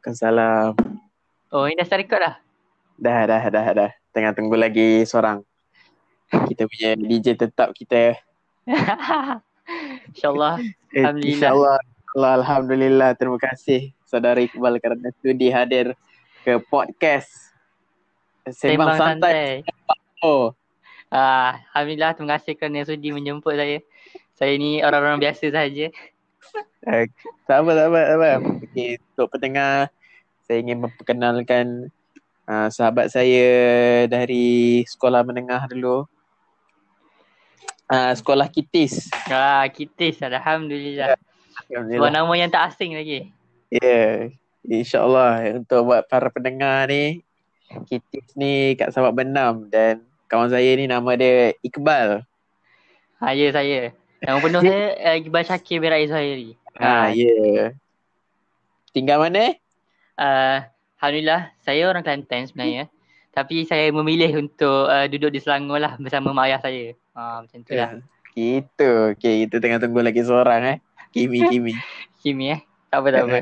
Waalaikumsalam. Oh, ini dah start record dah? Dah, dah, dah, dah. Tengah tunggu lagi seorang. Kita punya DJ tetap kita. InsyaAllah. Eh, Alhamdulillah. InsyaAllah. Allah, Alhamdulillah. Terima kasih saudara Iqbal kerana sudi hadir ke podcast Sembang Santai. Oh, Ah, Alhamdulillah, terima kasih kerana sudi menjemput saya. Saya ni orang-orang biasa saja. eh, tak apa, tak apa, tak apa. Okay, untuk pendengar, saya ingin memperkenalkan uh, sahabat saya dari sekolah menengah dulu. Uh, sekolah Kitis. Ah, kitis. Alhamdulillah. Alhamdulillah. Sebuah nama yang tak asing lagi. Ya, yeah. insyaAllah untuk buat para pendengar ni, Kitis ni kat Sabak Benam dan kawan saya ni nama dia Iqbal. Ha, ya saya. Nama penuh saya uh, Iqbal Syakir Berai Zahiri. Ha, ya. Yeah. Tinggal mana? Uh, Alhamdulillah, saya orang Kelantan sebenarnya. Tapi saya memilih untuk uh, duduk di Selangor lah bersama mak ayah saya. Ha, macam tu lah. Gitu. Okay, kita tengah tunggu lagi seorang eh. Kimi, Kimi. Kimi eh. Tak apa, tak apa.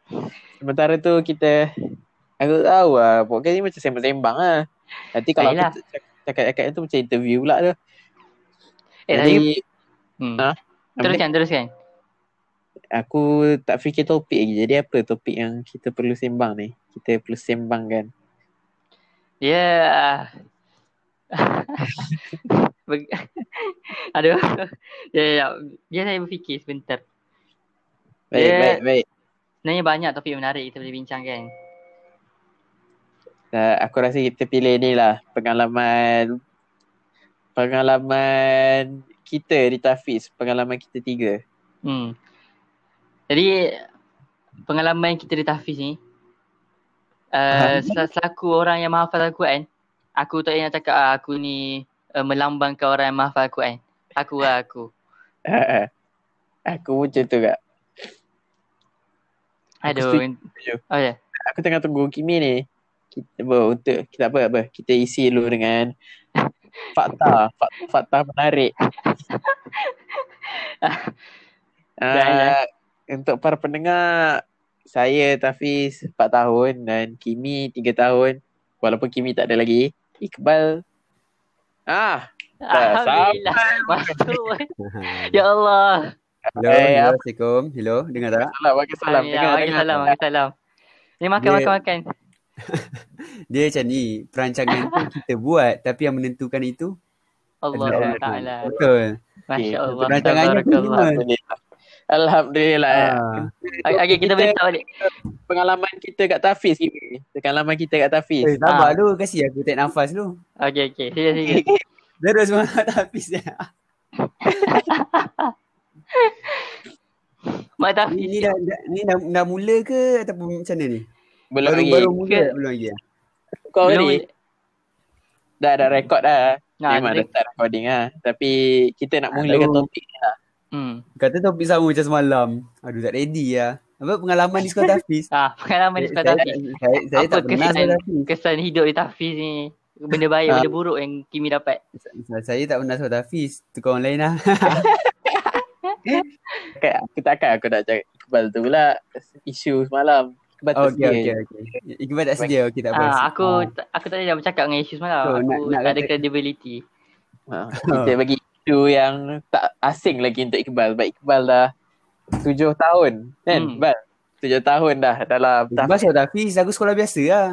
Sementara tu kita, aku tahu lah, podcast ni macam sembang-sembang lah. Nanti kalau Baiklah. aku cak- cakap-cakap tu macam interview pula tu. Eh, Jadi, tapi, hmm. Ha? teruskan, teruskan. Aku tak fikir topik lagi. Jadi apa topik yang kita perlu sembang ni? Kita perlu sembangkan. Dia Beg- Aduh. Ya, ya, ya. Biar saya berfikir sebentar. Baik, Dia- baik, baik. Sebenarnya banyak topik menarik kita boleh bincangkan. Uh, aku rasa kita pilih ni lah pengalaman pengalaman kita di Tafiz, pengalaman kita tiga. Hmm. Jadi pengalaman kita di tahfiz ni uh, sel- selaku orang yang menghafal Al-Quran, aku tak ingat cakap ah, aku ni uh, melambangkan orang yang menghafal Al-Quran. Aku lah aku. aku pun macam tu kak. Aku Aduh. setuju. Oh ya. Aku tengah tunggu Kimi ni. Kita apa untuk kita apa apa kita isi dulu dengan fakta, fakta, fakta menarik. Uh, untuk para pendengar saya Tafiz 4 tahun dan Kimi 3 tahun. Walaupun Kimi tak ada lagi. Iqbal Ah, Alhamdulillah. Masuk. ya Allah. Hello, Eh, apa- Assalamualaikum. Hello, dengar tak? salam bagi salam. Alhamdulillah. Dengar, Bagi salam, bagi salam. Ni makan, Dia- makan, makan. Dia macam ni, perancangan tu kita buat tapi yang menentukan itu Allah Taala. Allah. Betul. Masya Allah. Perancangannya lima. Alhamdulillah. Ah. Okey, okay, kita boleh start balik. Pengalaman kita kat Tafiz Kimi. Pengalaman kita kat Tafiz. Eh, sabar Ah. dulu, kasih aku take nafas dulu. Okey, okey. Sila, sila. Terus semangat habis ya. Mak Ni, Tafiz. ni, dah, dah, ni dah, dah mula ke ataupun macam mana ni? Belum baru, lagi. baru mula Ke- belum lagi ya? Kau Belum- ni dah dah rekod dah. Nah, Memang dah start recording lah. Tapi kita nak Aduh. mulakan topik ni lah. Hmm. Kata topik sama macam semalam. Aduh tak ready ya. Apa pengalaman di sekolah Tafiz? Ah, pengalaman di sekolah saya, Tafiz. saya, saya Apa tak pernah kesan, sekolah Tafiz. kesan hidup di Tafiz ni? Benda baik, Ah. benda buruk yang Kimi dapat. Saya tak pernah sekolah Tafiz. Tukar orang lain lah. Kan, aku takkan aku nak cakap Iqbal tu pula. Isu semalam. Iqbal tak Okey okey sedia. okey. Iqbal tak sedia. Okey tak apa. Ah, aku aku tak ada bercakap dengan isu semalam. So, aku nak- nak tak ada kata- credibility. Ha, kita bagi isu yang tak asing lagi untuk Iqbal. Sebab Iqbal dah tujuh tahun. Kan Hmm. Iqbal? Tujuh tahun dah dalam Iqbal sekolah Tafiz. Aku sekolah biasa lah.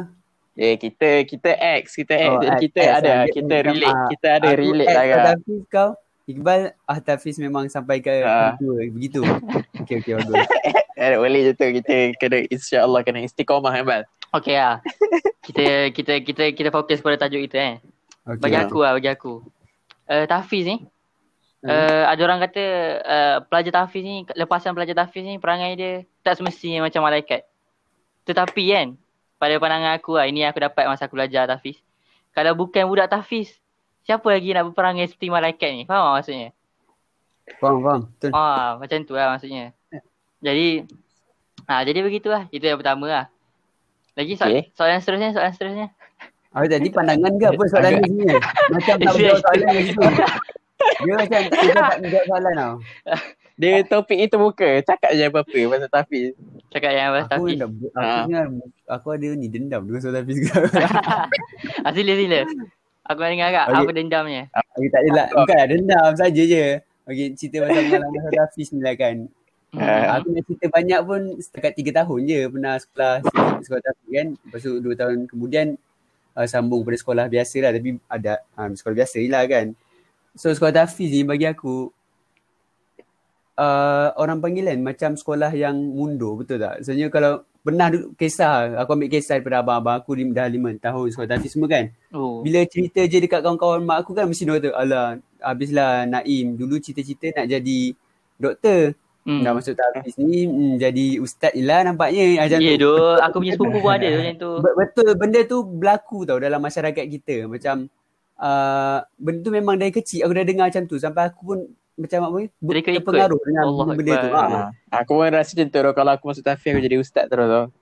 Eh kita kita X, kita X, Oh, kita X, ada, ah, kita dia- relate, ah, kita ada relate ex lah kan. Tafiz kau. Iqbal ah Tafiz memang sampai ke Ah. kedua. Begitu. Okey okey bagus. Eh, boleh je tu kita kena insya-Allah kena istiqamah Iqbal. Okey lah. kita kita kita kita fokus pada tajuk itu eh. Okey. Bagi aku lah, bagi aku. Uh, Tafiz ni, Hmm. uh, ada orang kata uh, pelajar Tafiz ni, lepasan pelajar Tafiz ni perangai dia tak semestinya macam malaikat. Tetapi kan, pada pandangan aku lah, ini yang aku dapat masa aku belajar Tafiz. Kalau bukan budak Tafiz, siapa lagi nak berperangai seperti malaikat ni? Faham tak maksudnya? Faham faham. Betul. Ah, macam tu lah maksudnya. Jadi, ah jadi begitulah. Itu yang pertama lah. Lagi so- Okay. soalan seterusnya, soalan seterusnya. Ah tadi pandangan ke apa soalan ni? Macam tak Serius. menjawab soalan lagi tu. Dia macam dia tak menjawab soalan tau. Dia topik itu muka. Cakap je apa-apa pasal Tafiz. Cakap yang pasal Aku Tafiz. nak aku Ah. dengar aku ada ni dendam dengan soal Hafiz sekarang. ah, sila sila. Aku nak dengar kat Okey. apa dendamnya. Okay, tak adalah. Bukanlah dendam saja je. Okay, cerita pasal pengalaman soal Hafiz ni lah kan. Ah. Aku nak cerita banyak pun setakat 3 tahun je pernah sekolah sekolah Hafiz kan. Lepas tu 2 tahun kemudian uh, sambung pada sekolah biasa lah. Tapi ada um, sekolah biasa je lah kan. So sekolah Hafiz ni bagi aku uh, orang panggilan macam sekolah yang mundur betul tak? Sebenarnya kalau pernah duduk kisah, aku ambil kisah daripada abang-abang aku dah 5 tahun sekolah Hafiz semua kan. Oh. Bila cerita je dekat kawan-kawan mak aku kan mesti dia kata, alah habislah Naim dulu cita-cita nak jadi doktor. Hmm. Dah masuk Hafiz ni hmm, jadi ustaz lah nampaknya. Macam Ya tu. doh, aku punya sepupu pun ada macam tu. Be- Betul benda tu berlaku tau dalam masyarakat kita. Macam uh, benda tu memang dari kecil aku dah dengar macam tu sampai aku pun macam apa ni terpengaruh dengan Allah benda tu. Akbar. Ha. Ah. Aku pun rasa macam tu. Kalau aku masuk Tafiz aku jadi ustaz terus tau.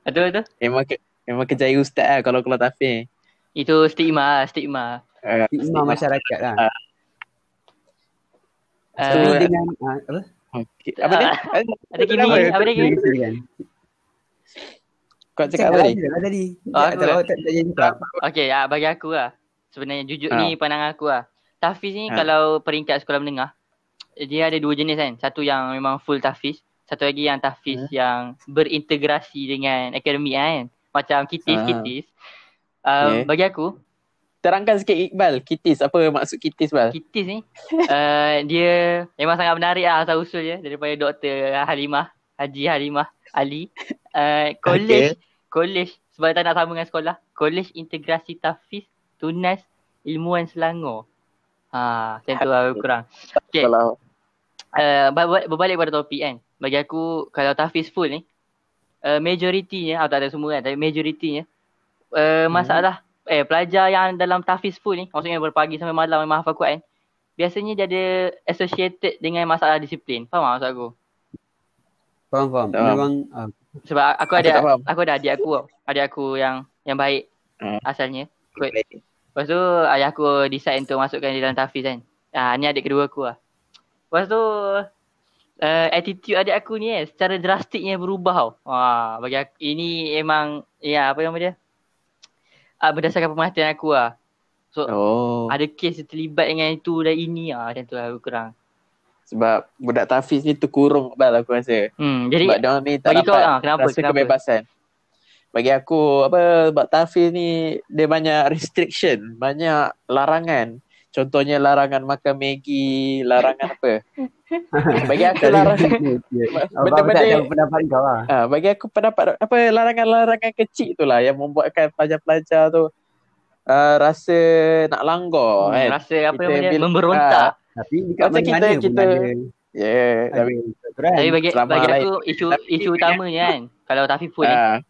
Betul betul. Memang ke, memang kerjaya ustaz lah kalau keluar Tafiz. Itu stigma, stigma. Uh, Stigma masyarakat lah. Uh, So, dengan uh, apa? Okay. Apa dia? ada kimi, apa dia? Kan? Kau cakap apa lah tadi? lah tadi. Oh, Tak aku tak tak tak jadi. Okey, ah, bagi aku lah. Sebenarnya jujur Ha. ni pandangan aku lah. Tafiz ni Ha. kalau peringkat sekolah menengah, dia ada dua jenis kan. Satu yang memang full tafiz. Satu lagi yang tafiz yang berintegrasi dengan akademik kan. Macam kitis-kitis. Uh, Okay. Bagi aku, Terangkan sikit Iqbal, kitis. Apa maksud kitis Bal? kitis ni, uh, dia memang sangat menarik lah asal usul dia. Daripada Dr. Halimah, Haji Halimah Ali. Uh, college, college, sebab tak nak sama dengan sekolah. College Integrasi Tafiz Tunas Ilmuwan Selangor. Ha, macam tu lah lebih kurang. Okay, Kalau uh, ber- berbalik pada topik kan. Bagi aku kalau Tafiz full ni, uh, majoritinya, atau tak ada semua kan, tapi majoritinya, uh, masalah eh pelajar yang dalam Tafiz full ni, maksudnya berpagi sampai malam memang hafal Quran, biasanya dia ada associated dengan masalah disiplin. Faham tak maksud aku? Faham faham. Memang uh, Sebab aku Aku ada aku ada adik aku tau. Adik aku yang yang baik Hmm. asalnya. Kot. Lepas tu ayah aku decide untuk masukkan dia dalam Tafiz kan. Ah ni adik kedua aku lah. Lepas tu uh, attitude adik aku ni eh secara drastiknya berubah tau. Wah, bagi aku ini memang ya apa nama dia? Ah berdasarkan pemerhatian aku lah. So Oh, ada kes terlibat dengan itu dan ini ah macam tu lah lebih kurang. Sebab budak Tafiz ni terkurung Bal aku rasa. Hmm jadi Sebab dia ni tak bagi kau ah kenapa rasa kenapa? kebebasan. Bagi aku apa sebab Tafiz ni dia banyak restriction, banyak larangan. Contohnya larangan makan Maggi, larangan apa? Bagi aku larangan Benda-benda- tahu pendapat kau lah. Ah, bagi aku pendapat apa larangan-larangan kecil tu lah yang membuatkan pelajar-pelajar tu uh, rasa nak langgar Hmm, kan. rasa apa Kita nama dia bil- memberontak. Tapi dekat Macam kita- mana-mana pun kita- ada. Ya, yeah, tapi. Tapi bagi bagi lain- aku isu Tapi- isu utamanya kan kalau Tafiz full ni ah,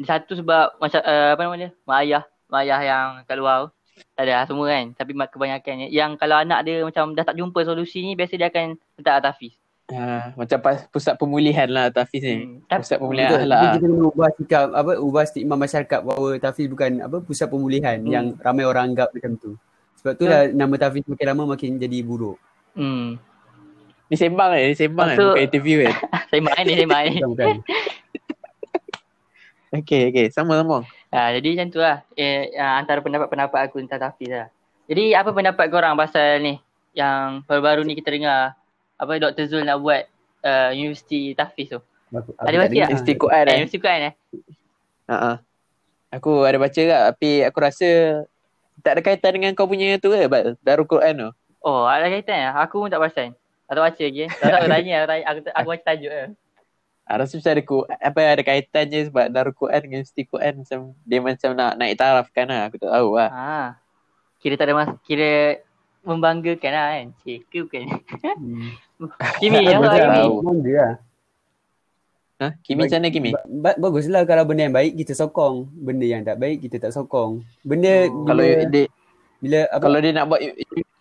satu sebab macam uh, apa nama dia? Mak ayah, mak ayah yang kat luar tu. Tak ada lah semua kan. Tapi kebanyakannya yang kalau anak dia macam dah tak jumpa solusi ni biasa dia akan letak Tafiz. ah, macam pas, pusat pemulihan lah Tafiz ni. Hmm. Tapi Pusat pemulihan Betul. akhlak. Jadi ah. kita kena ubah sikap apa ubah stigma masyarakat bahawa Tafiz bukan apa pusat pemulihan Hmm. yang ramai orang anggap macam tu. Sebab tu lah nama Tafiz makin lama makin jadi buruk. hmm. Ni sembang kan, ni sembang kan, Lepas tu- bukan interview kan. Saya main ni, saya main. Bukan bukan. Okay, okay, sama-sama. Ha, jadi macam tu lah. Eh, uh, antara pendapat-pendapat aku tentang Tafiz lah. Jadi apa pendapat korang pasal ni? Yang baru-baru ni kita dengar apa Dr. Zul nak buat uh, Universiti Tafiz tu. Aku, Ada baca tak? Mesti Quran Eh, eh. Universiti Quran eh? Ha Aku ada baca tak tapi aku rasa tak ada kaitan dengan kau punya tu ke Bal? Darul Quran tu. Oh, ada kaitan eh? Aku pun tak perasan. Tak tahu baca lagi eh. Tak tahu tanya, aku, tanya, aku, aku baca tajuk eh. Ah, rasa macam ada, ku- apa, ada kaitan je sebab Darul Quran dengan Mesti Quran macam dia macam nak naik taraf kan lah. Aku tak tahu lah. Ha. Kira tak ada mas kira membanggakan lah kan. Cik ke bukan? Hmm. Kimi, yang lah. Kimi. Bangga lah. Ha? Kimi macam mana Kimi? Ba- ba- baguslah kalau benda yang baik kita sokong. Benda yang tak baik kita tak sokong. Benda Oh. Kalau bila, dia, bila apa kalau dia nak buat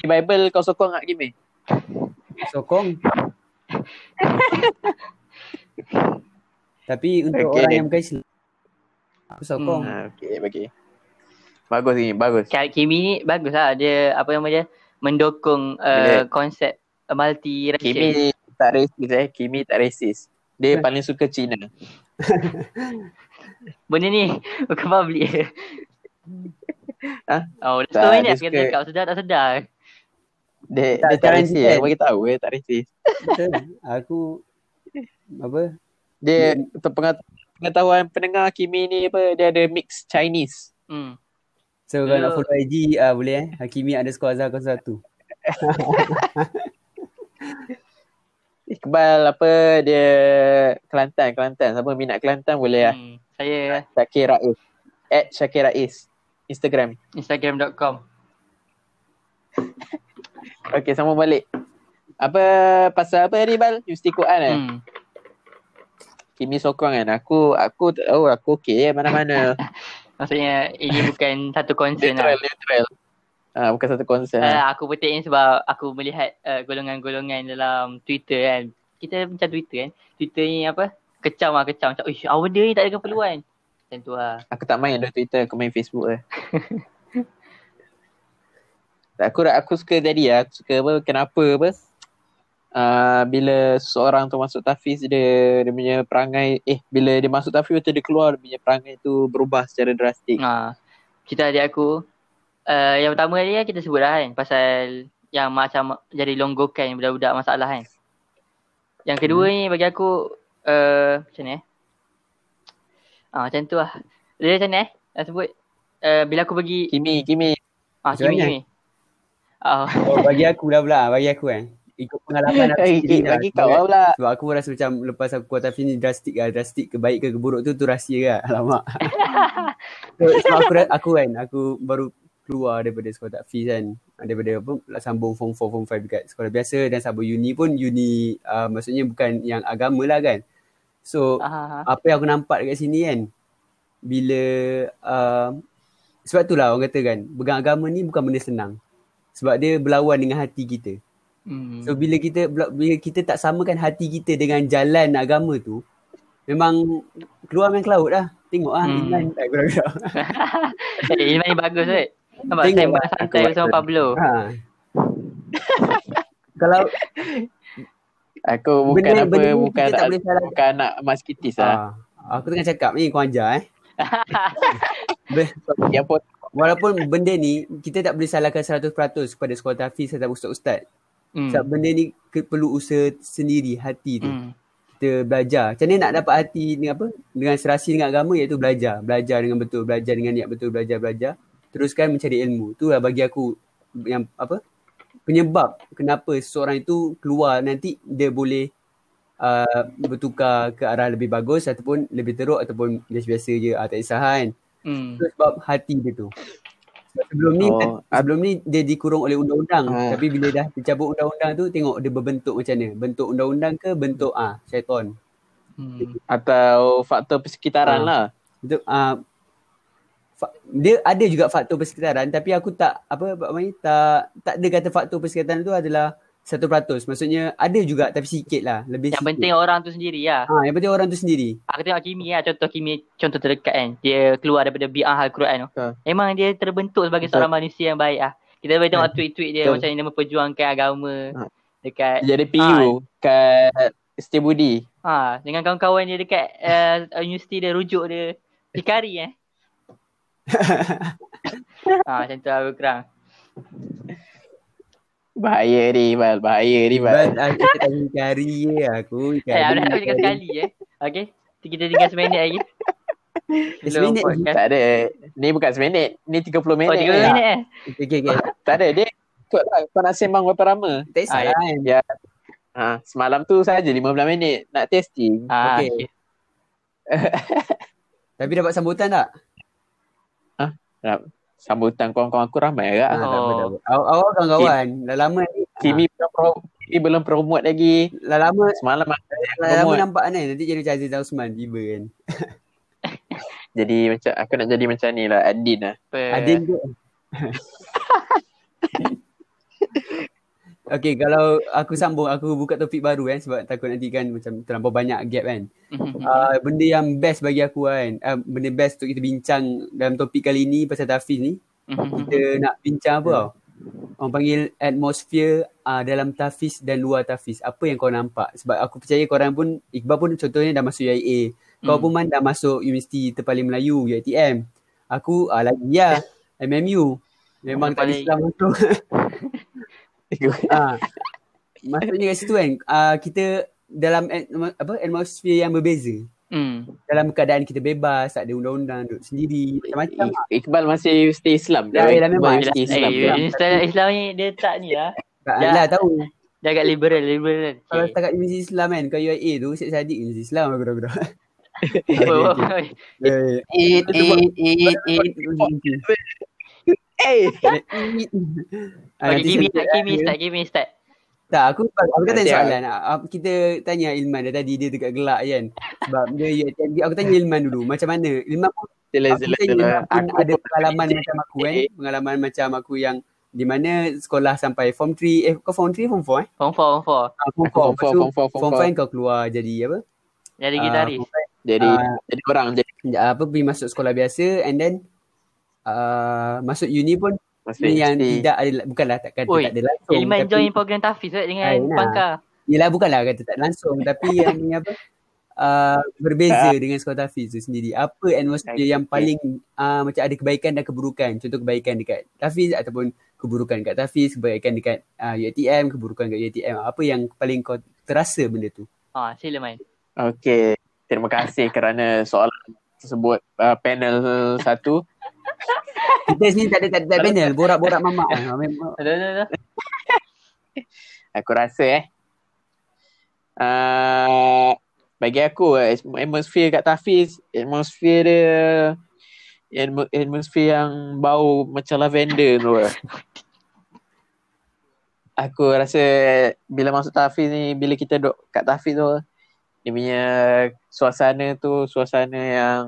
Bible kau sokong tak Kimi? sokong. Tapi untuk Okay. orang yang bukan Islam aku sokong. Hmm. Okay, bagi. Bagus ni, bagus. Kimi ni bagus lah. Dia apa nama dia? Mendukung uh, Bila- konsep multi racial. Kimi tak racist eh. Kimi tak racist. Dia paling suka Cina. Benda ni bukan public. Ha? Oh, dah Tak, dia suka- cakap sedar tak sedar. Dia, Tak, dia tak jangan racist. kan. Bagi tahu dia tak racist. Betul. Aku apa? Dia untuk pengat- pengetahuan pendengar Kimi ni apa dia ada mix Chinese. Hmm. So kalau nak Dia- follow IG ah boleh eh. Hakimi underscore Azhar 01. Iqbal apa dia Kelantan, Kelantan. Siapa minat Kelantan boleh lah. hmm. Saya Syakir Rais. At Syakir Rais. Instagram. instagram.com. Okay, sama balik. Apa pasal apa ni Bal? Universiti Quran eh? Hmm. Kimi sokong kan. Aku aku tahu aku okey eh mana-mana. Maksudnya ini bukan satu concern lah. neutral, Ah, bukan satu concern. Uh, aku petik ni sebab aku melihat uh, golongan-golongan dalam Twitter kan. Kita macam Twitter kan. Twitter ni apa? Kecam lah kecam. Macam, Ish, apa benda ni tak ada keperluan. Macam tu lah. Aku tak main ada Twitter, aku main Facebook je. aku aku suka tadi lah, aku suka apa, kenapa apa. Uh, bila seorang tu masuk tafiz dia dia punya perangai eh bila dia masuk tafiz betul dia keluar dia punya perangai tu berubah secara drastik. Ha. Cerita adik aku. Uh, yang pertama tadi kan kita sebut dah kan. Pasal yang macam jadi longgokan budak-budak masalah kan. Yang kedua ni bagi aku uh, macam ni eh. Ah macam tu lah. Dia macam ni eh. Dah sebut. Uh, bila aku pergi Kimi, Kimi. ah Macam Kimi mana? Kimi. Ah Oh bagi aku lah pula, bagi aku kan. Ikut pengalaman aku Eh, sendiri eh, lah. bagi kau lah pula. Sebab aku rasa macam lepas aku kuat ni drastik lah. Drastik ke baik ke ke buruk tu tu rahsia lah. Alamak. so, sebab aku, aku kan, aku baru keluar daripada sekolah Tafiz kan. Daripada apa, sambung form 4, form 5 dekat sekolah biasa dan sambung uni pun uni uh, maksudnya bukan yang agama lah kan. So, ah, ah. apa yang aku nampak dekat sini kan bila uh, sebab tu lah orang kata kan pegang agama ni bukan benda senang sebab dia berlawan dengan hati kita Hmm. so bila kita bila kita tak samakan hati kita dengan jalan agama tu memang keluar main cloud lah tengok ah Hmm. iman tak kurang-kurang eh, main bagus kan. Nampak Tengok sembang lah, santai bersama rasa. Pablo. ha. kalau Aku bukan Benda- apa benda bukan kita tak boleh salah- bukan anak mas kitis lah. ah, aku tengah cakap ni kau ajar eh Yang Walaupun benda ni kita tak boleh salahkan 100% kepada sekolah tahfiz atau ustaz-ustaz. Hmm. Sebab benda ni ke, perlu usaha sendiri hati tu. Hmm. Kita belajar. Macam mana nak dapat hati ni apa? Dengan serasi dengan agama iaitu belajar. Belajar dengan betul, belajar dengan niat betul, belajar belajar. Teruskan mencari ilmu. Tu lah bagi aku yang apa? Penyebab kenapa seseorang itu keluar nanti dia boleh uh, bertukar ke arah lebih bagus ataupun lebih teruk ataupun biasa-biasa je. Ah, tak kisah kan. Hmm. Itu sebab hati dia tu. Sebab sebelum ni Oh, oh, sebelum ni dia dikurung oleh undang-undang. Ah. Tapi bila dah dicabut undang-undang tu tengok dia berbentuk macam mana. Bentuk undang-undang ke bentuk ah syaitan. Hmm. atau faktor persekitaran Ah. lah. Betul fa- dia ada juga faktor persekitaran tapi aku tak apa Pak Mai tak tak ada kata faktor persekitaran tu adalah 100%. Maksudnya ada juga tapi sikit lah. Lebih Yang sikit. penting orang tu sendiri lah. ha, yang penting orang tu sendiri. Aku tengok Kimi lah, contoh Kimi, contoh terdekat kan. Dia keluar daripada bi'ah Al-Quran tu. Betul. Memang dia terbentuk sebagai Betul. seorang manusia yang baik lah. Kita boleh tengok tweet-tweet dia Betul. macam dia memperjuangkan agama Ha. dekat Dia jadi PU kat Siti Budi. ha dengan kawan-kawan dia dekat uh, universiti dia rujuk dia Hikari eh. Ha macam tu lebih kurang. Bahaya ni Bal, bahaya ni Bal, Bal. aku tak tahu cari je aku. Eh, ada aku cakap sekali eh. Okay. Kita tinggal seminit lagi. Eh, seminit je. podcast. Tak ada. Ni bukan seminit. Ni 30 minit. Oh, 30 ni. minit eh. Okay, okay. Tak ada. Dia ikut lah. Kau nak sembang berapa lama. Tak kisah Ah, lah kan. Ya. Ha, semalam tu saja 15 minit. Nak testing. Ah, Okay. okay. Tapi dapat sambutan tak? Sambutan kawan-kawan aku ramai agak. Ah, Oh. Awak kawan-kawan. Dah lama ni. Kimi belum pro, Kimi belum promote lagi. Dah lama Semalam yang dah lama promote. nampak kan. Nanti jadi macam Aziz Osman tiba kan. Jadi macam aku nak jadi macam ni lah. Adin lah. Adin tu. Okay, kalau aku sambung, aku buka topik baru kan sebab takut nanti kan macam terlampau banyak gap kan. Uh, benda yang best bagi aku kan, uh, benda best untuk kita bincang dalam topik kali ni pasal Tafiz ni, Mhm. kita nak bincang apa tau? orang panggil atmosphere uh, dalam Tafiz dan luar Tafiz. Apa yang kau nampak? Sebab aku percaya korang pun, Iqbal pun contohnya dah masuk UIA. Kau Hmm. pun man dah masuk Universiti Terpaling Melayu, UiTM. Aku uh, lagi ya, MMU. Memang tak. Islam masuk. Ah, maksudnya kat situ kan, uh, kita dalam apa atmosphere yang berbeza. Hmm. Dalam keadaan kita bebas, tak ada undang-undang, duduk sendiri, macam-macam. lah. Iqbal masih stay Islam. Ya, ya, memang. stay Eh, Islam. Islam. Islam, Islam ni dia tak ni lah. Tak Ya. lah tahu. Dia agak liberal, liberal. Kalau Okay. setakat Universiti Islam kan, kau UIA tu, Syed Sadiq Universiti Islam aku dah dah. Oh, Eat, eat, eat, eat. Eh, Ah, Okay, give me start, give me start, give me start. Tak, aku aku kan tanya soalan. Ah, Kita tanya Ilman dah tadi dia dekat gelak kan. Sebab dia UiTM. Aku tanya Ilman dulu. Macam mana? Ilman pun Sila, aku sila, tanya sila. Ilman pun Aku ada pengalaman macam aku kan. Pengalaman macam aku yang di mana sekolah sampai form 3. Eh, kau form 3 form 4 eh? Form 4, form 4. Ah, form 4. Form Lepas four, tu form four, form form four. 5 kau keluar jadi apa? Jadi Ah, gitaris. form five, Jadi, Ah. jadi orang jadi apa pergi masuk sekolah biasa and then uh, masuk uni pun masuk ni yang universiti. tidak ada bukanlah tak kata Oi, tak ada langsung Ilman tapi- join program Tafiz right, dengan Ah, nah. Pangkar. Yelah bukanlah kata tak langsung tapi yang ni apa uh, berbeza dengan sekolah Tafiz tu sendiri. Apa atmosphere Okay. yang paling uh, macam ada kebaikan dan keburukan. Contoh kebaikan dekat Tafiz ataupun keburukan dekat Tafiz, kebaikan dekat uh, UiTM, keburukan dekat UiTM. Apa yang paling kau terasa benda tu? Ah, sila main. Okey, terima kasih kerana soalan tersebut uh, panel satu. Kita sini tak ada tak ada, tak ada panel, borak-borak mamak. Ah, memang- Ada, ada, ada. Aku rasa eh. Uh, bagi aku atmosphere kat Tafiz, atmosphere dia atmo- atmosphere yang bau macam lavender tu. Aku rasa bila masuk Tafiz ni, bila kita duduk kat Tafiz tu, dia punya suasana tu suasana yang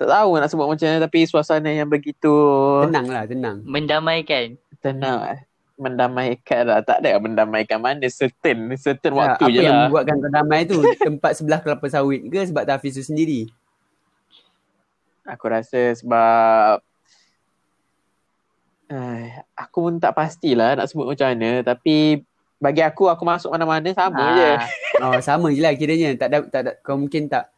tak tahu nak sebut macam mana tapi suasana yang begitu Tenang lah, tenang. Mendamaikan. tenang mendamaikan lah. Tak ada mendamaikan mana certain certain Ya, waktu apa je yang lah. membuatkan kau damai tu? Tempat sebelah kelapa sawit ke sebab Tafiz tu sendiri? Aku rasa sebab Ay, aku pun tak pastilah nak sebut macam mana tapi bagi aku aku masuk mana-mana sama je. Ah, Oh, sama je lah kiranya. Tak ada, tak ada, kau mungkin tak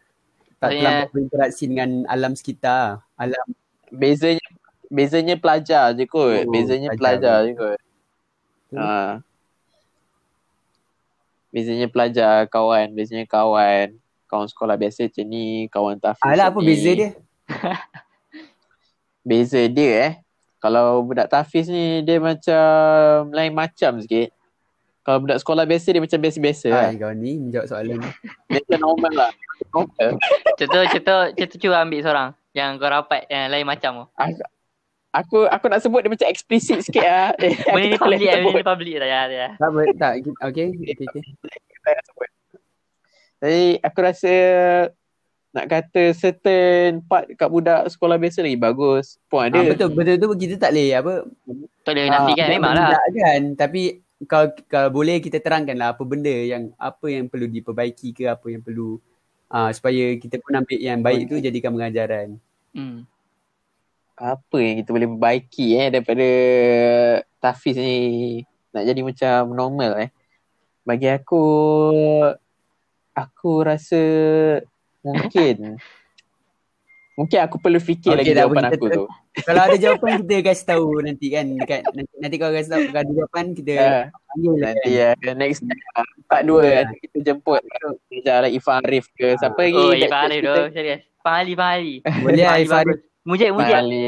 tak Maksudnya- terlampau berinteraksi dengan alam sekitar. Alam Bezanya bezanya pelajar je kot. Oh, bezanya pelajar. pelajar, je kot. Hmm. Ha. Bezanya pelajar, kawan, bezanya kawan. Kawan sekolah biasa macam ni, kawan tafiz. Alah apa ni. beza dia? Beza dia eh. Kalau budak tafiz ni dia macam lain macam sikit. Kalau budak sekolah biasa dia macam biasa-biasa lah. Hai kau ni menjawab soalan ni. Dia macam normal lah. Normal. contoh, contoh, contoh cuba ambil seorang. Yang kau rapat yang lain macam tu. Aku, aku, aku nak sebut dia macam eksplisit sikit lah. Eh, Benda ni public lah, benda ni public lah. Ya, ya. Tak apa, tak. Okay, okay, okay. Tak nak sebut. Jadi aku rasa nak kata certain part kat budak sekolah biasa lagi bagus. Pun ada. Ah, betul, betul tu kita tak boleh apa. Tak boleh Ah, nafikan tak memang lah. mendak kan. Tapi kalau, kalau boleh kita terangkan lah apa benda yang apa yang perlu diperbaiki ke apa yang perlu ah supaya kita pun ambil yang baik tu jadikan pengajaran. Hmm. apa yang kita boleh perbaiki eh daripada Tafiz ni nak jadi macam normal eh. Bagi aku aku rasa mungkin mungkin aku perlu fikir Okey, lagi jawapan aku ter- tu. Kalau ada jawapan kita kasih tahu nanti kan dekat nanti, nanti kau kasih tahu kalau ada jawapan kita Ah, panggil lah nanti kan. ya next uh, part 2 nanti kita jemput kerja lah Ifan Arif ke siapa lagi Oh, Ifan Arif tu. Serius. Ali, Ali. Boleh lah Ifan bagus. Mujib, Ifan mujib. Ali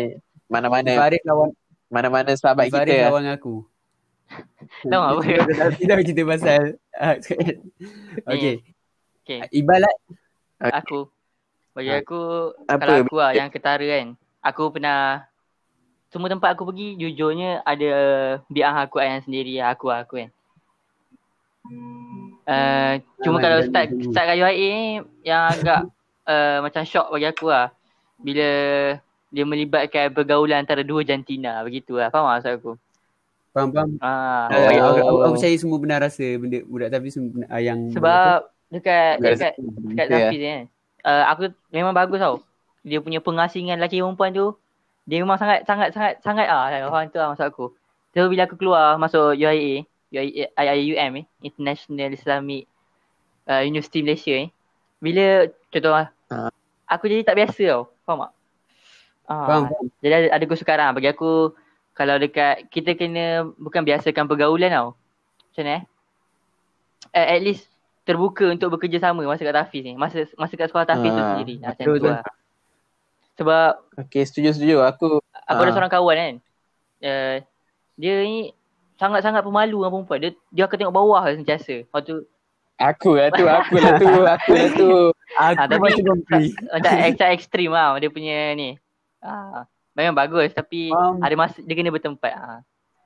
mana-mana Farid lawan mana-mana sahabat Farid kita lawan aku. Tahu apa? Kita cerita pasal Okay. Okay. Ibarat Aku. Bagi Ah. aku, Apa? kalau aku lah yang ketara kan. Aku pernah, semua tempat aku pergi, jujurnya ada biang aku yang sendiri aku aku kan. Uh, cuma Ah, kalau start start kat UIA ni yang agak uh, macam shock bagi aku lah. Bila dia melibatkan pergaulan antara dua jantina begitu lah. Faham tak maksud aku? faham-faham. Ah, Oh, bagi aku, aku. aku, aku percaya semua benar rasa benda budak tapi semua benar, ah, yang Sebab dekat Bukan dekat dekat Ya. Tafiz ni kan. Uh, aku memang bagus tau. Dia punya pengasingan lelaki perempuan tu Dia memang sangat sangat sangat sangat ah orang tu lah maksud aku. So bila aku keluar masuk UIA, UIA IIUM eh, International Islamic uh, University Malaysia eh. Bila contoh Ah. aku jadi tak biasa tau. Faham tak? Ah, Faham. Jadi ada, ada kesukaran bagi aku kalau dekat kita kena bukan biasakan pergaulan tau. Macam mana eh? Uh, at least terbuka untuk bekerja sama masa kat Tafiz ni. Masa masa kat sekolah Tafiz tu Ah, sendiri. Nah, macam tu lah. Sebab Okay, setuju-setuju. Aku aku ada Ah. seorang kawan kan. Uh, dia ni sangat-sangat pemalu dengan perempuan. Dia dia akan tengok bawah lah sentiasa. Lepas tu aku lah tu, aku lah tu, aku lah tu. Aku Ah, tapi- masih kompli. macam extra ekstrim lah dia punya ni. Ah, memang bagus tapi Faham. ada masa dia kena bertempat. Ah.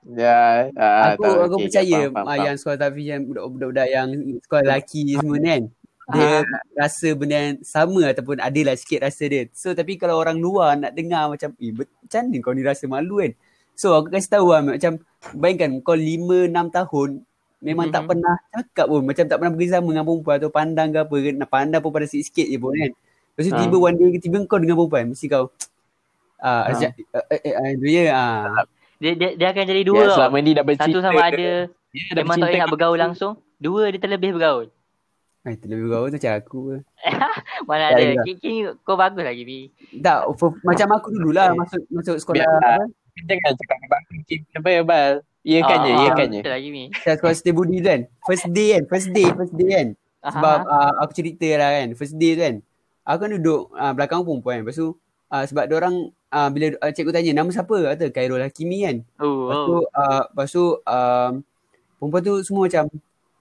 Ya, ah, Aku tahu. aku Okay, percaya faham, faham, ah, faham. yang sekolah Tafiz yang budak-budak yang sekolah lelaki semua ni kan. Dia rasa benda yang sama ataupun adalah sikit rasa dia. So tapi kalau orang luar nak dengar macam eh macam mana kau ni rasa malu kan. So aku kasi tahu lah macam bayangkan kau 5 6 tahun memang tak Mhm. pernah cakap pun macam tak pernah bekerja sama dengan perempuan atau pandang ke apa nak pandang pun pada sikit-sikit je pun kan. Lepas tu Ah. tiba one day tiba kau dengan perempuan mesti kau Ah. uh, eh, eh, eh, dia ah Dia, dia dia akan jadi dua tau. selama ni dah bercinta. Satu sama ada Dia memang tak nak bergaul langsung. Dua dia terlebih bergaul. Eh, terlebih bergaul tu macam aku ke. Mana ada. ya. Kini kau bagus lagi Bi. Tak, for, macam aku dululah masuk masuk sekolah Biar- apa? Jangan cakap bang Kim apa ya bal. Ya kan je, ya kan je. Lagi. Saya sekolah stay budi tu kan. First day kan, first day, first day kan. Sebab uh, aku cerita lah kan, first day tu kan. Aku kan duduk uh, belakang perempuan kan. Lepas tu uh, sebab orang uh, bila uh, cikgu tanya nama siapa kata Khairul Hakimi kan. Oh, Lepas tu oh. uh, lepas tu um, perempuan tu semua macam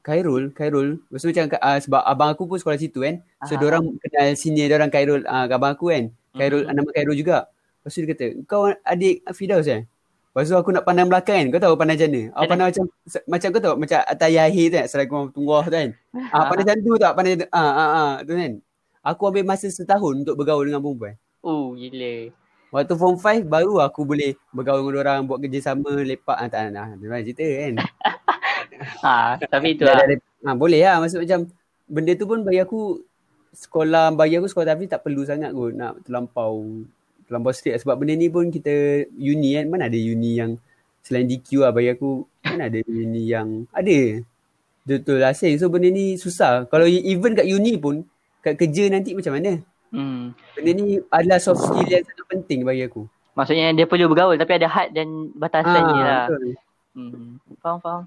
Khairul, Khairul. Lepas tu macam uh, sebab abang aku pun sekolah situ kan. So Ah. dia orang kenal senior dia orang Khairul uh, abang aku kan. Khairul Mhm. nama Khairul juga. Lepas tu dia kata, "Kau adik Fidaus eh?" Lepas tu aku nak pandang belakang kan. Kau tahu pandang macam mana? Aku Macam pandang macam macam kau tahu macam atas akhir tu kan. Assalamualaikum warahmatullahi tu kan. Ah, pandang macam tu tak? Pandang ah ah ah tu kan. Aku ambil masa setahun untuk bergaul dengan perempuan. Oh, gila. Waktu form 5 baru aku boleh bergaul dengan orang, buat kerja sama, lepak. Ah, tak nak. Memang cerita kan. Ha, tapi itu lah. ha, boleh lah. Maksud macam benda tu pun bagi aku sekolah bagi aku sekolah tapi tak perlu sangat kot nak terlampau terlampau strict lah. sebab benda ni pun kita uni kan mana ada uni yang selain DQ lah bagi aku mana ada uni yang ada betul lah say. so benda ni susah kalau even kat uni pun kat kerja nanti macam mana Hmm. benda ni adalah soft skill yang sangat penting bagi aku Maksudnya dia perlu bergaul tapi ada had dan batasannya lah. Ah, betul. Hmm. Faham, faham.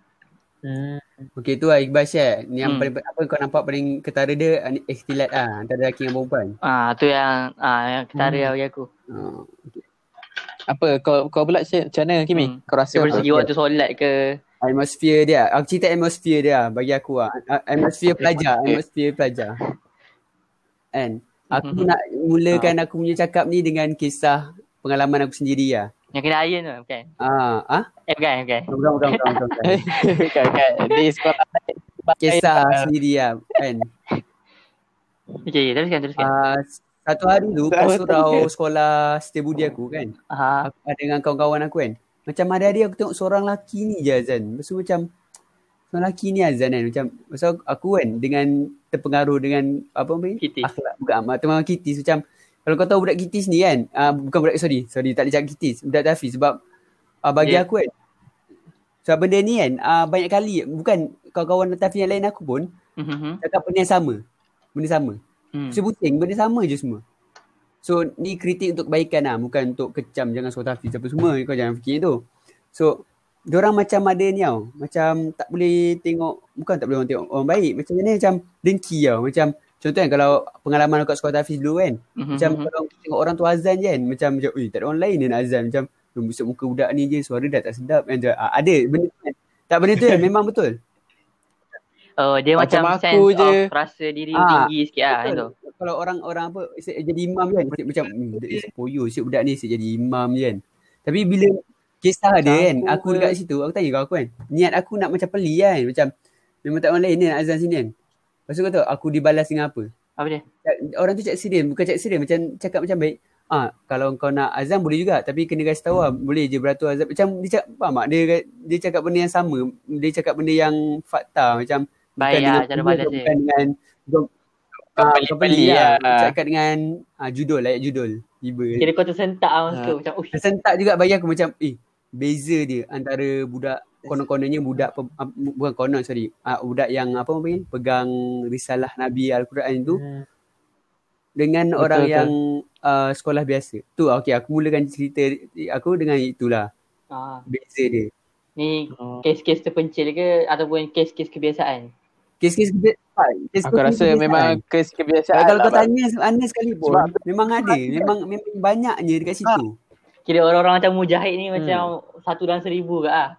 Hmm. Okay tu lah Iqbal share Ni yang Hmm. paling apa kau nampak paling ketara dia ah, Ikhtilat lah Antara lelaki dengan perempuan Ah, tu yang ah yang ketara Hmm. bagi aku. Ah, Apa kau kau pula Syed, macam mana Kimi? Hmm. Kau rasa Dari apa? segi waktu solat ke. Atmosphere dia. Aku cerita atmosphere dia bagi aku lah. A- Atmosphere pelajar. Atmosphere pelajar. Kan? Aku Mhm. nak mulakan aku punya cakap ni dengan kisah pengalaman aku sendiri lah. Yang kena iron tu bukan? Ah, ah? Eh bukan, bukan. Bukan, bukan, bukan, bukan, bukan. kan kan di sekolah Kisah sendiri lah. Kan? Okey, teruskan, teruskan. Ah, satu hari tu, pas surau sekolah setia budi aku kan. Ah, Aku ada dengan kawan-kawan aku kan. Macam hari-hari aku tengok seorang lelaki ni je Azan. Lepas tu macam seorang lelaki ni Azan kan. Macam pasal aku kan dengan terpengaruh dengan apa ni? Kitis. Akhlak bukan amat teman kitis macam kalau kau tahu budak kitis ni kan. Uh, bukan budak sorry. Sorry tak boleh cakap kitis. Budak Tafi sebab uh, bagi Dia- aku kan. Sebab benda ni kan uh, banyak kali bukan kawan-kawan Tafi yang lain aku pun Mhm. cakap benda yang sama. Benda sama. Hmm. So pusing benda sama je semua. So ni kritik untuk kebaikan lah bukan untuk kecam jangan suruh tahfiz apa semua kau jangan fikir tu. So Diorang macam ada ni tau Macam tak boleh tengok Bukan tak boleh orang tengok orang baik Macam ni macam dengki tau Macam contoh kan kalau pengalaman aku kat sekolah tahfiz dulu kan Mhm. Macam kalau kita tengok orang tu azan je kan Macam macam tak ada orang lain yang nak azan Macam "Eh, Busuk muka budak ni je Suara dah tak sedap kan Ah, Ada benda tu kan Tak benda tu kan memang betul Oh, dia Macam macam, aku sense je. of rasa diri Ah, tinggi sikit lah Betul. tu. Kalau orang-orang apa asyik jadi imam kan macam ni poyo asyik budak ni asyik jadi imam je kan. Tapi bila kisah dia kan Aku aku ke- dekat situ aku tanya kau aku kan niat aku nak macam peli kan macam memang tak orang lain ni nak azan sini kan. Lepas tu kau tahu aku dibalas dengan apa? Apa dia? Orang tu cakap serius bukan cakap serius macam cakap macam baik. Ah, kalau kau nak azan boleh juga tapi kena kasi tahu lah boleh je beratur azan. Macam dia cakap faham tak? Dia dia cakap benda yang sama. Dia cakap benda yang fakta macam Baik lah cara balas dia. bukan dengan bukan, Kau ah, bukan peli peli lah. lah. Cakap dengan ah, judul ayat judul. Tiba. Kira kau tersentak lah masa Ha. tu. Macam, uish. Tersentak juga bagi aku macam eh beza dia antara budak konon-kononnya budak pe, uh, bukan konon sorry uh, budak yang apa panggil pegang risalah Nabi Al-Quran tu Hmm. dengan Betul, orang betul. yang uh, sekolah biasa. Tu okey aku mulakan cerita aku dengan itulah Ah, beza dia. ni Oh. kes-kes terpencil ke ataupun kes-kes kebiasaan? Kes-kes kebi- ah, kes Aku rasa memang kes kebiasaan kalau lah, kau tanya Anas sekali pun Sebab- memang ada memang memang banyaknya dekat situ. Kira orang-orang macam Mujahid ni Hmm. macam satu dalam seribu ke ah?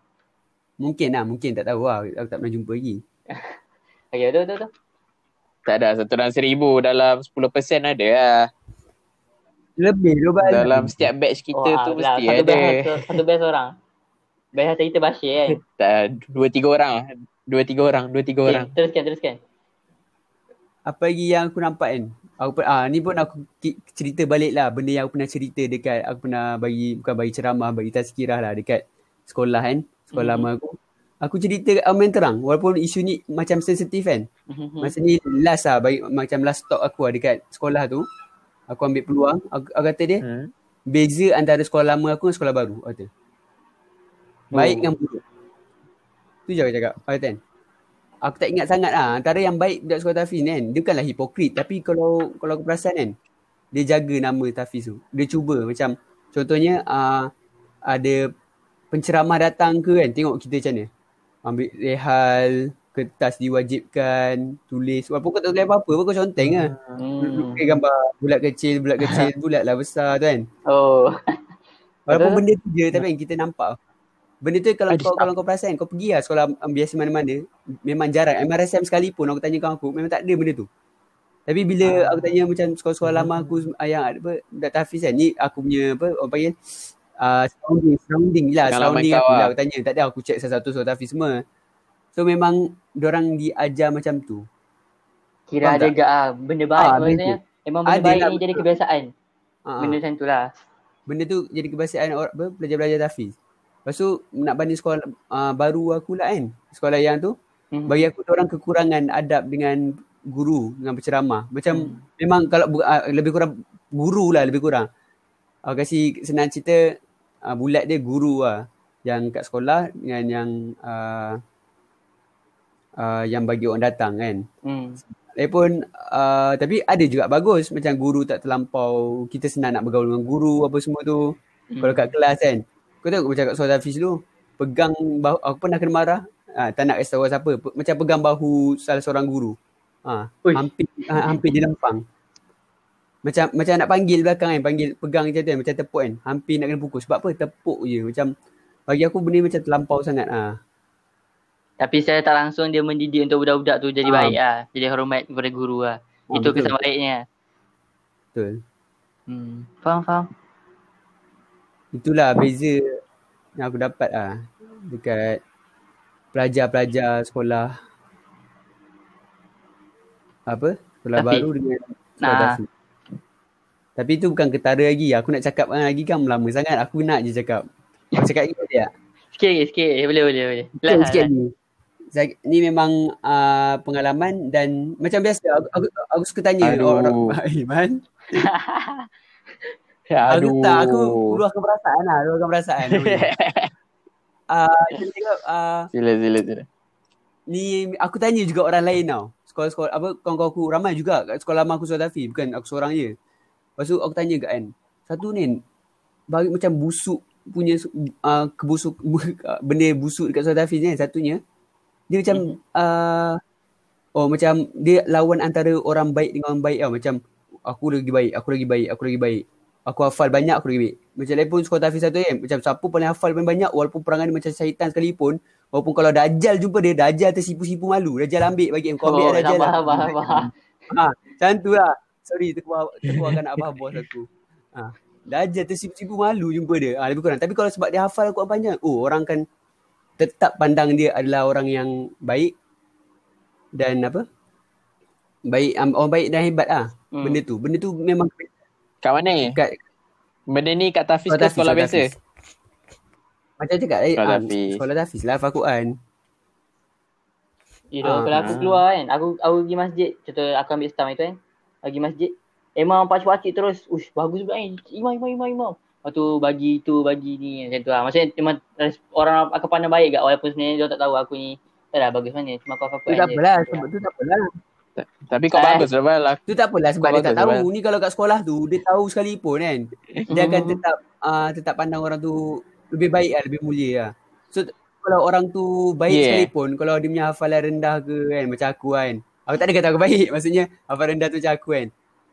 Mungkin lah, mungkin tak tahu lah. Aku tak pernah jumpa lagi. Okay, betul betul betul. Tak ada satu dalam seribu dalam 10% ada lah. Lebih dua balik. Dalam setiap batch kita Wah, tu lah, mesti satu ada. Best, satu, satu best orang. Best macam kita Bashir kan. Tak, dua tiga orang. Dua tiga orang. Dua tiga orang. Okay, teruskan, teruskan. Apa lagi yang aku nampak kan? Aku ah ni pun aku cerita balik lah benda yang aku pernah cerita dekat aku pernah bagi bukan bagi ceramah bagi tazkirah lah dekat sekolah kan sekolah Mhm. lama aku aku cerita kat main terang walaupun isu ni macam sensitif kan Mhm. masa ni last lah bagi, macam last talk aku lah dekat sekolah tu aku ambil peluang aku, aku kata dia Hmm. beza antara sekolah lama aku dengan sekolah baru kata baik Oh. dengan buruk tu je aku cakap aku kata kan aku tak ingat sangat lah antara yang baik budak sekolah Tafiz ni kan dia bukanlah hipokrit tapi kalau kalau aku perasan kan dia jaga nama Tafiz tu dia cuba macam contohnya uh, ada penceramah datang ke kan? Tengok kita macam mana. Ambil rehal kertas diwajibkan tulis. Walaupun kau tak tulis apa-apa. Pun kau conteng lah. Hmm. lukis gambar. Bulat kecil bulat kecil. Bulat lah besar tu kan? Oh. Walaupun benda tu je tapi kan kita nampak. Benda tu kalau kau kalau kau perasan kau pergi lah sekolah um, biasa mana-mana. Memang jarang. MRSM sekalipun aku tanya kau aku memang tak ada benda tu. Tapi bila aku tanya macam sekolah-sekolah lama aku yang apa budak tahfiz kan? Ni aku punya apa orang panggil uh, surrounding surrounding lah Pengalaman surrounding kau aku lah. lah aku tanya tak ada aku check satu-satu sekolah tahfiz semua. So memang orang diajar macam tu. Kira Faham ada tak? gak ah benda baik Ah, maksudnya. Memang benda Ada baik lah, ni jadi kebiasaan. Uh, Benda macam tu lah. benda tu jadi kebiasaan orang apa pelajar-pelajar tahfiz. Lepas tu nak banding sekolah uh, baru aku lah kan. Sekolah yang tu Mhm. bagi aku orang kekurangan adab dengan guru dengan berceramah. Macam Hmm. memang kalau uh, lebih kurang guru lah lebih kurang. Aku kasih senang cerita uh, bulat dia guru lah yang kat sekolah dengan yang uh, uh, yang bagi orang datang kan. Hmm. Lagipun uh, tapi ada juga bagus macam guru tak terlampau kita senang nak bergaul dengan guru apa semua tu. Hmm. Kalau kat kelas kan. Kau tengok macam kat Suara Hafiz tu pegang bahu aku pernah kena marah. Ha, tak nak kasi tahu siapa. Pe- Macam pegang bahu salah seorang guru. Ha, Ui. hampir ha, hampir dia lempang. Macam macam nak panggil belakang kan, panggil pegang macam tu kan, macam tepuk kan. Hampir nak kena pukul. Sebab apa? Tepuk je. Macam bagi aku benda macam terlampau sangat ah. Tapi secara tak langsung dia mendidik untuk budak-budak tu jadi Ah. baik lah. Jadi hormat kepada guru. Ah, Itu betul. kesan baiknya. Betul. Hmm. Faham, faham. Itulah beza yang aku dapat ah dekat pelajar-pelajar sekolah apa? Sekolah Tafiz. baru dengan sekolah Nah. Tafiz. Tapi itu bukan ketara lagi. Aku nak cakap kan lagi kan lama sangat. Aku nak je cakap. Aku cakap lagi boleh tak? Sikit lagi, sikit lagi. Boleh, boleh, boleh. Sikit, sikit lagi. Saya- Ni memang uh, pengalaman dan macam biasa aku, aku, aku suka tanya Aduh. orang Iman. Ya, Aku aduh. tak, aku luahkan perasaan lah. Luahkan perasaan. uh, dia cakap, uh, Sila, sila, sila. ni aku tanya juga orang lain tau. Sekolah-sekolah apa kawan-kawan aku ramai juga kat sekolah lama aku Surat Tafi. Bukan aku seorang je. Lepas tu aku tanya kat kan. Satu ni bagi macam busuk punya uh, kebusuk benda busuk dekat Surat Tafi ni kan. Satunya dia macam uh, oh macam dia lawan antara orang baik dengan orang baik tau. Macam aku lagi baik, aku lagi baik, aku lagi baik. Aku hafal banyak, aku lagi baik. Macam lain pun sekolah Tafi satu kan. Macam siapa paling hafal paling banyak walaupun perangai dia macam syaitan sekalipun. Walaupun kalau Dajjal jumpa dia, Dajjal tersipu-sipu malu. Dajjal ambil bagi kau ambil Oh, oh, Dajjal sabar, lah. sabar, sabar. Ha, macam tu lah. Sorry, terkuah, terkuahkan abah bos aku. Ha, Dajjal tersipu-sipu malu jumpa dia. Ha, lebih kurang. Tapi kalau sebab dia hafal Al-Quran panjang, oh orang kan tetap pandang dia adalah orang yang baik dan apa? Baik, um, orang baik dan hebat lah. Hmm. Benda tu. Benda tu memang Kat mana kat Benda ni kat Tafiz Sekolah ke sekolah biasa? Macam cakap eh, Sekolah ah, Tafiz. sekolah Tafiz lah Fakuan. You know, Ah. kalau aku keluar kan, aku aku pergi masjid, contoh aku ambil stam itu kan, pergi masjid, Memang pakcik-pakcik terus, ush bagus pula ni. Imam, imam, imam, imam. Lepas tu bagi tu, bagi ni macam tu lah. Maksudnya res- orang akan pandang baik kat walaupun sebenarnya dia tak tahu aku ni. Tak lah bagus mana. Cuma aku apa-apa Tu tak apalah, sebab tu tak apalah. Tapi kau Eh. bagus lah Bal. Aku- Tu tak apalah sebab dia tak bagus, tahu. Ni kalau kat sekolah tu, dia tahu sekalipun kan. Dia akan tetap uh, tetap pandang orang tu lebih baik lah, lebih mulia lah. So kalau orang tu baik Yeah. sekalipun, kalau dia punya hafalan rendah ke kan, macam aku kan. Aku tak ada kata aku baik, maksudnya hafalan rendah tu macam aku kan.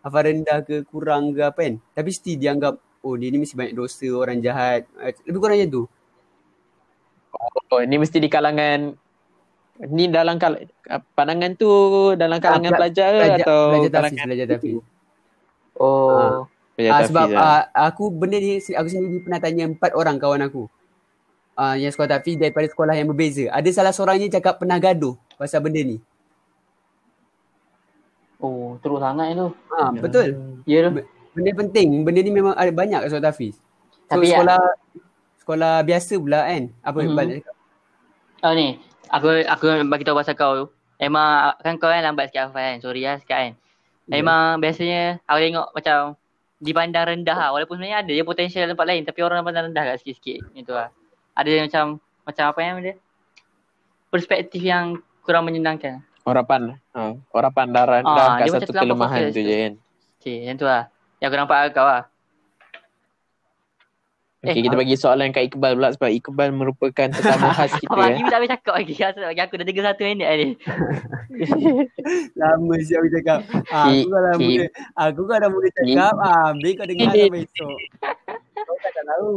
Hafalan rendah ke kurang ke apa kan. Tapi still dia anggap, oh dia ni mesti banyak dosa, orang jahat. Eh, Lebih kurang macam tu. Oh, ni mesti di kalangan ni dalam kal pandangan tu dalam kalangan pela- pelajar ke Belajar, atau belajar tafiz, kalangan belajar tafiz. Oh. pelajar Ah, tafiz sebab lah. ah, aku benda ni aku sendiri pernah tanya empat orang kawan aku. Ah, yang sekolah tafiz daripada sekolah yang berbeza. Ada salah seorangnya cakap pernah gaduh pasal benda ni. Oh, teruk sangat tu. Ah, betul. Ya tu. Benda penting. Benda ni memang ada banyak kat sekolah tafiz. So Tapi ya- sekolah sekolah biasa pula kan. Apa mm-hmm. balik cakap? Oh ni, aku aku bagi tahu pasal kau tu. Memang kan kau kan lambat sikit hafal kan. Sorry lah sikit kan. Ya. Memang biasanya aku tengok macam dipandang rendah lah. Walaupun sebenarnya ada dia potensial dalam tempat lain. Tapi orang pandang rendah kat sikit-sikit. Itu lah. Ada yang macam, macam apa yang dia? Perspektif yang kurang menyenangkan. Orang pan ha, orang pandang rendah Ah, kat dia macam satu kelemahan tu je kan. Okay, yang tu lah. Yang aku nampak kat kau lah. Okay, Eh, kita bagi soalan kat Iqbal pula sebab Iqbal merupakan tetamu khas kita Abang kan. Kimi tak boleh cakap lagi. Asal bagi aku dah 31 minit ni. Lama siap aku cakap. Ah, Ki- aku kalau Ki- mula aku kalau mula cakap, ah, ambil kau dengar Ki- sampai esok. Kau takkan tahu.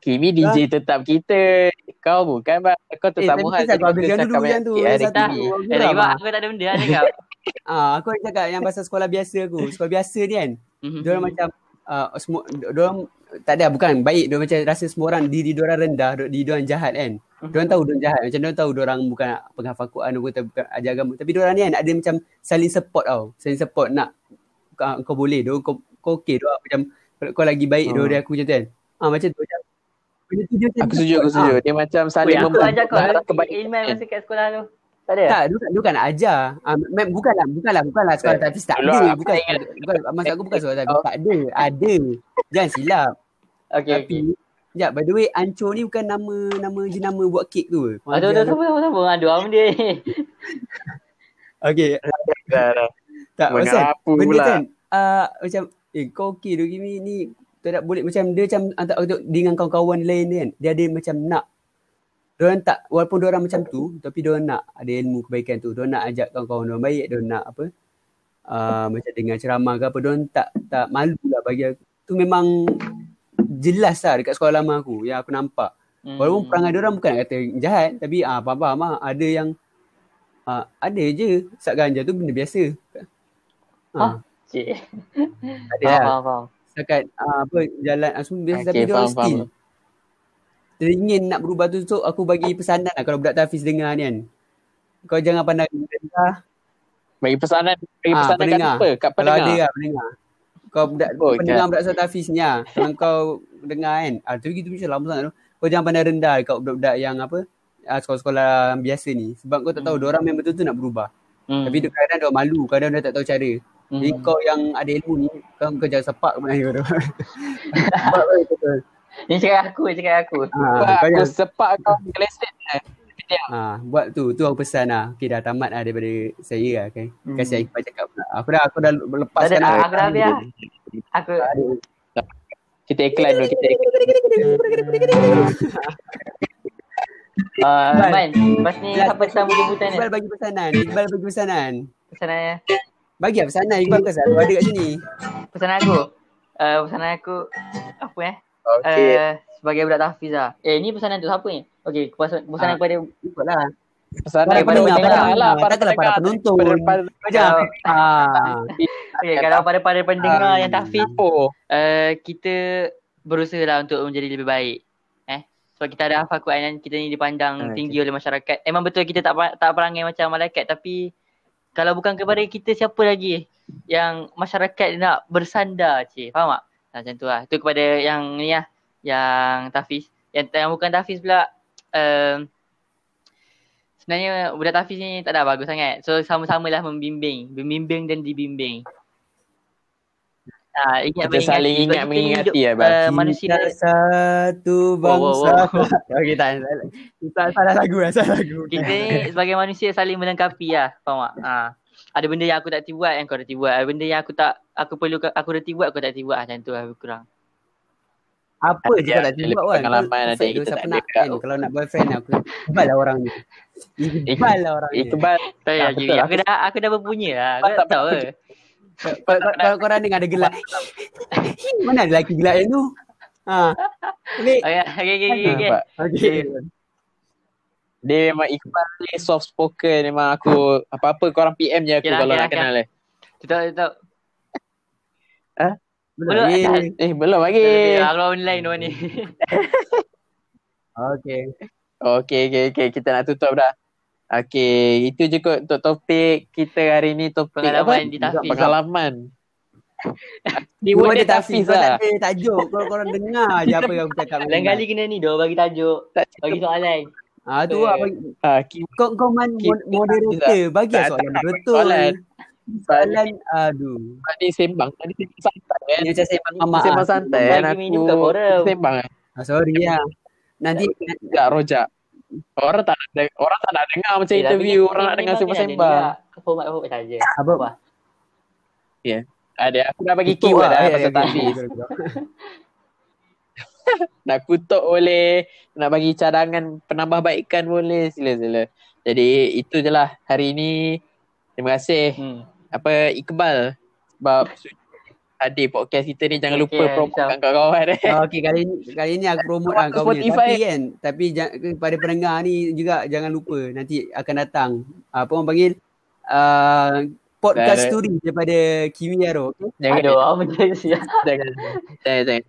Kimi DJ tetap kita. Kau bukan bang. Kau Eh, tetamu tapi khas. kenapa Jadi habis dulu yang tu, hari satu. Aku Eh, lagi ah. aku tak ada benda lah cakap. Ah, aku nak cakap yang pasal sekolah biasa aku. Sekolah biasa ni kan. Mhm. Dia orang macam uh, semua dia orang tak ada bukan baik dia macam rasa semua orang diri dia orang rendah, diri dia orang jahat kan. Dia orang tahu dia orang jahat. Macam dia orang tahu dia orang bukan penghafal Quran bukan bukan ajar agama. Tapi dia orang ni kan ada macam saling support tau. Saling support nak kau, kau boleh dia kau kau okey dia macam kalau kau lagi baik dari aku macam tu kan. Ah macam tu macam benda tu dia macam Aku setuju, aku setuju. Ah, Dia macam Weh, saling aku membantu ajak kau arah kebaikan. ilmu masa kat sekolah tu. Tak ada? tak, dia bukan, dia bukan nak ajar. Ah, mem, bukanlah, bukanlah, bukanlah sekolah Eh, tafis tak ada. aku Bukan, ingat. bukan, maksud aku bukan sekolah tafis Oh. tak ada. Ada. Jangan silap. Okey, Tapi, okey. sekejap, by the way, Ancur ni bukan nama nama jenama buat kek tu. Kau Aduh, ajar aduh, sama, sama, sama. Aduh, am dia ni. Okay, dah. tak, pasal Mengapu benda pula. kan, uh, macam, eh kau okey tu Kimi ni, tak boleh, macam dia macam, antara dengan kawan-kawan lain ni kan, dia ada macam nak, diorang tak, walaupun diorang macam tu, tapi diorang nak ada ilmu kebaikan tu, diorang nak ajak kawan-kawan diorang baik, diorang nak apa, uh, macam dengan ceramah ke apa, diorang tak, tak malu lah bagi aku. Tu memang jelas lah dekat sekolah lama aku, yang aku nampak. Hmm. Walaupun perangai dia orang bukan nak kata jahat tapi ah faham-faham ah ada yang ah ada je sat ganja tu benda biasa. Hah? Ah, Cik. ada Faham, lah. faham, faham. Setakat ah, apa jalan ah, semua biasa Okey, tapi dia orang faham, still teringin nak berubah tu so aku bagi pesanan lah kalau budak Tafiz dengar ni kan. Kau jangan pandang rendah. Bagi pesanan, bagi Ah, pesanan kat pendengar. apa? Kat Kalau ada pendengar. lah pendengar. Kau budak Oh, pendengar budak Ustaz Tafiz ni lah. Kalau kau dengar kan. Ah, tapi gitu macam lama sangat tu. Kau jangan pandang rendah dekat budak-budak yang apa ah, sekolah-sekolah biasa ni. Sebab kau tak tahu Hmm. orang memang betul-betul nak berubah. Hmm. Tapi dia kadang dia malu, kadang dia tak tahu cara. Hmm. Jadi kau yang ada ilmu ni, kau, kau jangan sepak kau tu. Sepak kau betul. Ni cakap aku, cakap aku. Ha, aku sepak kau keleset. ha, buat tu, tu aku pesan lah. Okay dah tamat lah daripada saya lah kan. Hmm. Kasih Iqbal cakap pula. Aku dah, aku dah lepas Tak ada, lah. aku dah habis lah. Aku, Kita iklan dulu, kita iklan. uh. Man, lepas ni apa tamu jemputan ni? Iqbal bagi pesanan. Iqbal bagi pesanan. Pesanannya. Bagi lah pesanan. Iqbal bukan selalu ada kat sini. Pesanan aku. Uh, pesanan aku, apa eh? Okey. Uh, sebagai budak tahfiz lah. Eh, ni pesanan tu siapa ni? Okay, pesanan, pesanan Ah. kepada Ikut lah. Pesanan Para kepada pendengar, para lah. pendengar. Takkanlah para penonton. Para- para- Kau jangan. Ah. Okay, kalau pada para pendengar Ah, yang tahfiz, Oh, uh, kita berusaha lah untuk menjadi lebih baik. Eh, sebab kita ada hafal Quran dan kita ni dipandang Ah, tinggi oleh masyarakat. Emang betul kita tak tak perangai macam malaikat tapi kalau bukan kepada kita siapa lagi yang masyarakat nak bersandar cik. Faham tak? Nah, macam tu lah. Itu kepada yang ni lah. Yang tahfiz. Yang, yang bukan tahfiz pula um, sebenarnya budak tahfiz ni tak ada bagus sangat. So sama-samalah membimbing. Membimbing dan dibimbing. Ah, ingat Kita saling mengingati. ingat mengingati ya, Bang. uh, manusia satu bangsa. Wow, wow, Okey tak salah. Kita salah lagu lah, salah lagu. kita ni sebagai manusia saling melengkapi lah. Faham tak? Ha. Ada benda yang aku tak tiba buat yang kau dah tiba buat. Ada benda yang aku tak aku perlu aku dah tiba buat kau tak tiba buat. Macam tu lah lebih kurang. Apa je kau tak tiba kan. pengalaman ada, kita siapa tak nak kan. Kalau nak boyfriend aku. Iqbal lah orangnya. Iqbal lah orangnya. Iqbal Tak payah Ah, Jimmy. betul. Aku dah aku dah berpunya lah. Aku Tak, tak tak tahu. Kalau kalau korang dengar ada gelak. Mana ada lelaki gelak yang tu? Ha. Okey. Okay, okay, okay, okay, okay. Dia memang Iqbal ni soft spoken memang aku apa-apa korang PM je aku Okay lah, kalau okay nak lah, okay kenal dia. Tutup, tutup. Belum Belum, lagi. Eh belum Okay. lagi. Aku online tu ni. Okey. Okey okey okey kita nak tutup dah. Okey, itu je kot untuk topik kita hari ni topik Pengalaman apa? di Tafiz. Pengalaman. Ni Kau word dia tafiz Tafiz kau tak lah. ada tajuk. Kau korang dengar je apa yang aku cakap. Lain kali kena ni doh bagi tajuk. Tak Bagi soalan. Ah tu lah bagi Ah, ki- kau kau man moderator bagi Tak, soalan tak, betul. soalan. Soalan aduh. tadi sembang, tadi sembang santai kan. Ni macam sembang mamak. Sembang santai kan Bagi minum aku. Sembang. Ah, sorry ya. Nanti Tak rojak. Orang tak nak deng- orang tak nak dengar macam Eh, tapi interview, orang ni nak dengar ada sembang-sembang. juga. Format-format saja. apa? Apa? Ada aku dah bagi Kutuk keyword lah. dah Eh, pasal eh, Tafiz. eh, eh, Nak kutuk boleh, nak bagi cadangan penambahbaikan boleh, sila-sila. Jadi itu je lah hari ni. Terima kasih Hmm. apa Iqbal sebab hadir podcast kita ni jangan lupa Okay, promote kat kawan-kawan eh. Oh, Okey kali ni kali ni aku promote lah kau punya. Tapi kan tapi ja- kepada pendengar ni juga jangan lupa nanti akan datang apa orang panggil uh, podcast story daripada Kiwi Aro. Okay? Jangan Aduh, apa macam ni? jangan jangan jangan.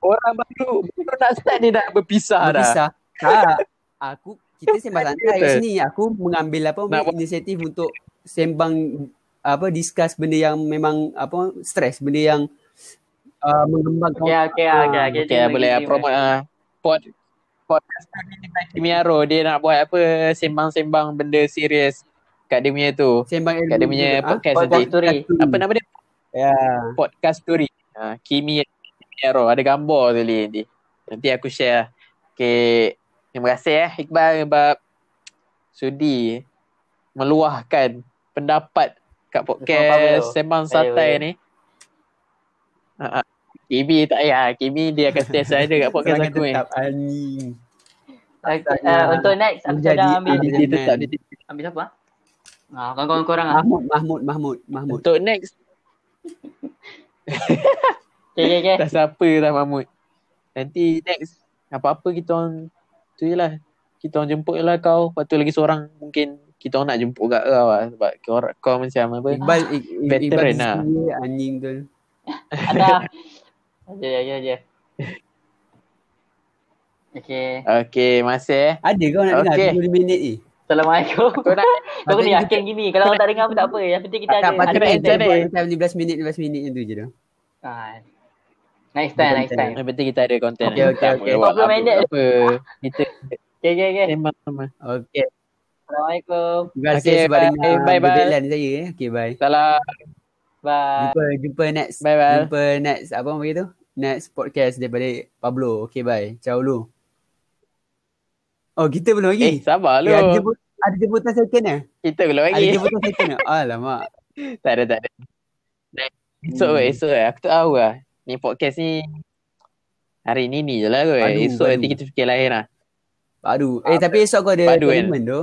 Orang baru baru nak start ni dah berpisah, dah. Berpisah. Tak. Aku kita sembang santai kat sini. Aku mengambil apa Nak buat- inisiatif untuk sembang apa discuss benda yang memang apa stres, benda yang uh, mengembangkan Okay, okay, okay, okay. Okay, terima, boleh terima. promote uh, pod podcast ni dengan Kimiaro dia nak buat apa sembang-sembang benda serius kat dia punya tu. sembang. Kat dia punya juga. Ah, podcast story. Apa nama dia? Ya. Podcast story. Ha, Kimi Kimiaro ada gambar tu ni nanti. Nanti aku share. lah. Okay. Terima kasih eh Iqbal sebab sudi meluahkan pendapat kat podcast. Sembang Santai ni. Ha, ha. Kimi tak payah. Kimi dia akan stay saja kat podcast aku ni. tetap anjing. Okay, uh, untuk next, aku dah ambil. Dia tetap dia ambil siapa? Ah, kawan-kawan korang ah. Mahmud, Mahmud, Mahmud, Mahmud. Untuk next Okay, okay, okay. dah siapa dah Mahmud. Nanti next apa-apa kita orang tu je lah. Kita orang jemput je lah kau. Lepas tu lagi seorang mungkin kita orang nak jemput kat kau lah. Sebab kau, kau macam apa. Iqbal, I- Veteran Iqbal lah. anjing tu. Ada. Aja, aja, aja. Okay. Okay, masih eh. Ada kau nak dengar Okey. 30 minit ni? Assalamualaikum. Kau nak Kau kena yakin gini. Kalau orang tak dengar pun tak apa. Yang penting kita Tak, ada. tak, patut ni. macam 15 minit, 15 minit yang tu je tu. Ah. Next time, next time. yang penting kita ada konten. Okey, okey, okey. 40 minit. Apa. Kita Okay, okay, okay. sembang sama. Okay. Assalamualaikum. Terima kasih Okey, sebab bye. dengar Bye, bye. berbelan saya. eh. Okay, bye. Salam. Bye. Jumpa, jumpa next. Bye, bye. Jumpa next, apa panggil tu? Next podcast daripada Pablo. Okay, bye. Ciao lu. Oh, kita belum lagi. Eh, sabar lu. Eh, ada, jemput, ada jemputan second eh? Kita belum Ada lagi. jemputan second eh? Alamak. Tak ada, tak ada. Esok Hmm. esok eh. Aku tak tahu lah. Ni podcast ni hari ni ni je lah kot. Esok nanti kita fikir lain lah. Aduh. Eh, tapi esok kau ada Padu kan? tu.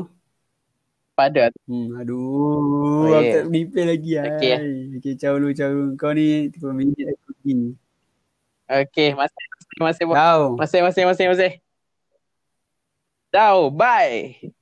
Pada Hmm, aduh. Oh, aku yeah. tak prepare lagi. Okey. Okay. okay, ciao lu, ciao lu. Kau ni 30 minit aku pergi. Okay, masih masih masih masih masih masih masih. Ciao, bye.